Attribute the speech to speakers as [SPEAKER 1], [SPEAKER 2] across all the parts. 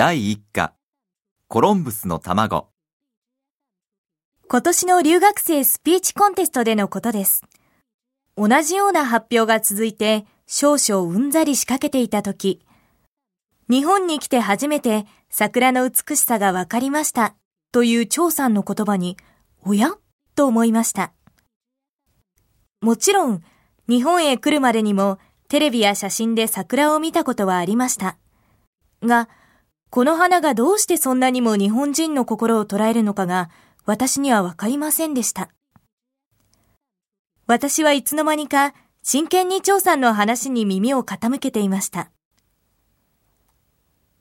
[SPEAKER 1] 第一課、コロンブスの卵。
[SPEAKER 2] 今年の留学生スピーチコンテストでのことです。同じような発表が続いて少々うんざりしかけていた時、日本に来て初めて桜の美しさがわかりましたという張さんの言葉に、おや？と思いました。もちろん、日本へ来るまでにもテレビや写真で桜を見たことはありました。が、この花がどうしてそんなにも日本人の心を捉えるのかが私にはわかりませんでした。私はいつの間にか真剣に張さんの話に耳を傾けていました。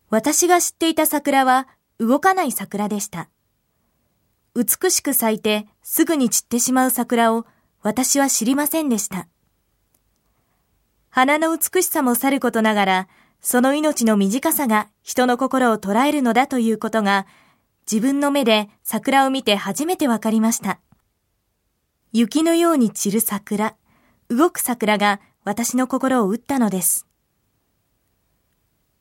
[SPEAKER 2] 私が知っていた桜は動かない桜でした。美しく咲いてすぐに散ってしまう桜を私は知りませんでした。花の美しさもさることながら、その命の短さが人の心を捉えるのだということが、自分の目で桜を見て初めてわかりました。雪のように散る桜、動く桜が私の心を打ったのです。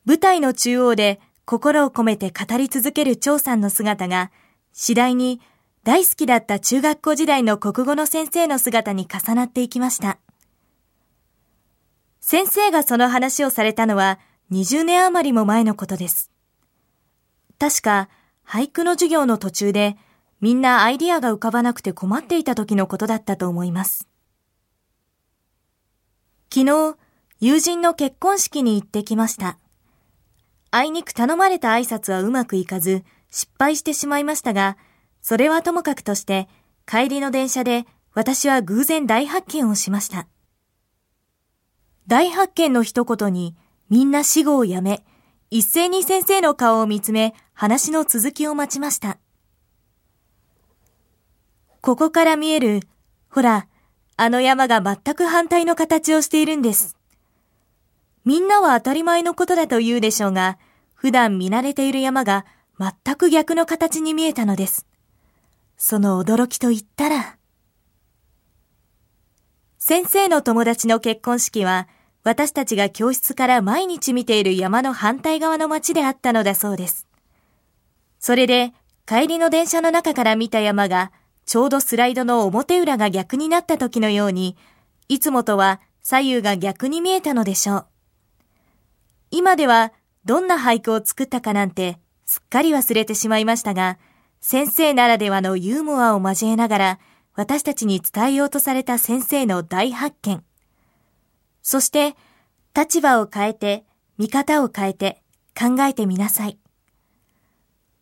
[SPEAKER 2] 舞台の中央で心を込めて語り続ける張さんの姿が、次第に大好きだった中学校時代の国語の先生の姿に重なっていきました。先生がその話をされたのは20年余りも前のことです。確か俳句の授業の途中でみんなアイディアが浮かばなくて困っていた時のことだったと思います。昨日、友人の結婚式に行ってきました。あいにく頼まれた挨拶はうまくいかず失敗してしまいましたが、それはともかくとして、帰りの電車で私は偶然大発見をしました。大発見の一言に、みんな死後をやめ、一斉に先生の顔を見つめ、話の続きを待ちました。ここから見える、ほら、あの山が全く反対の形をしているんです。みんなは当たり前のことだと言うでしょうが、普段見慣れている山が全く逆の形に見えたのです。その驚きと言ったら、先生の友達の結婚式は、私たちが教室から毎日見ている山の反対側の町であったのだそうです。それで、帰りの電車の中から見た山が、ちょうどスライドの表裏が逆になった時のように、いつもとは左右が逆に見えたのでしょう。今では、どんな俳句を作ったかなんて、すっかり忘れてしまいましたが、先生ならではのユーモアを交えながら、私たちに伝えようとされた先生の大発見。そして、立場を変えて、見方を変えて、考えてみなさい。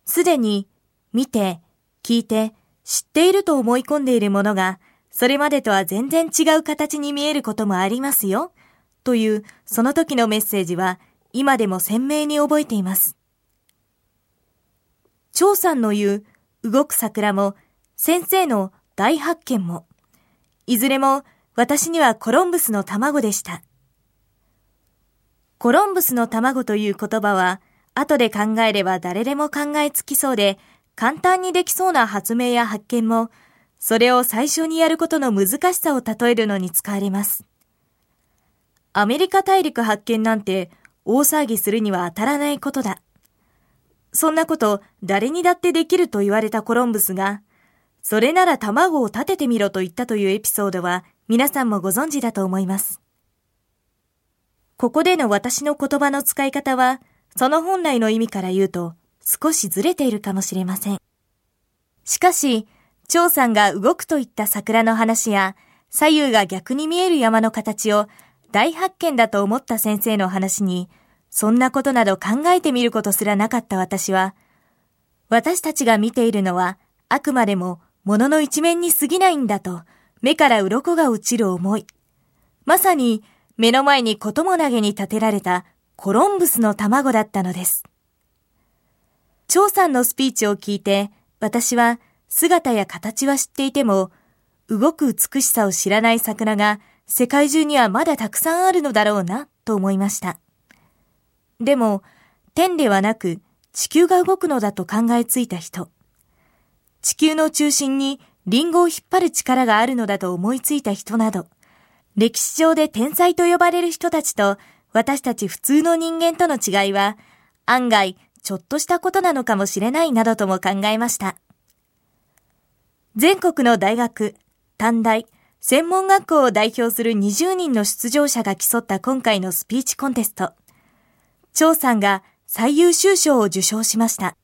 [SPEAKER 2] すでに、見て、聞いて、知っていると思い込んでいるものが、それまでとは全然違う形に見えることもありますよ。という、その時のメッセージは、今でも鮮明に覚えています。張さんの言う動く桜も先生の大発見も、いずれも私にはコロンブスの卵でした。コロンブスの卵という言葉は、後で考えれば誰でも考えつきそうで、簡単にできそうな発明や発見も、それを最初にやることの難しさを例えるのに使われます。アメリカ大陸発見なんて大騒ぎするには当たらないことだ。そんなこと誰にだってできると言われたコロンブスが、それなら卵を立ててみろと言ったというエピソードは皆さんもご存知だと思います。ここでの私の言葉の使い方は、その本来の意味から言うと少しずれているかもしれません。しかし、張さんが動くといった桜の話や、左右が逆に見える山の形を大発見だと思った先生の話に、そんなことなど考えてみることすらなかった私は、私たちが見ているのは、あくまでも物の一面に過ぎないんだと、目から鱗が落ちる思い。まさに、目の前にことも投げに立てられたコロンブスの卵だったのです。張さんのスピーチを聞いて、私は姿や形は知っていても、動く美しさを知らない桜が世界中にはまだたくさんあるのだろうな、と思いました。でも、天ではなく地球が動くのだと考えついた人。地球の中心にリンゴを引っ張る力があるのだと思いついた人など、歴史上で天才と呼ばれる人たちと私たち普通の人間との違いは、案外ちょっとしたことなのかもしれないなどとも考えました。全国の大学、短大、専門学校を代表する20人の出場者が競った今回のスピーチコンテスト。張さんが最優秀賞を受賞しました。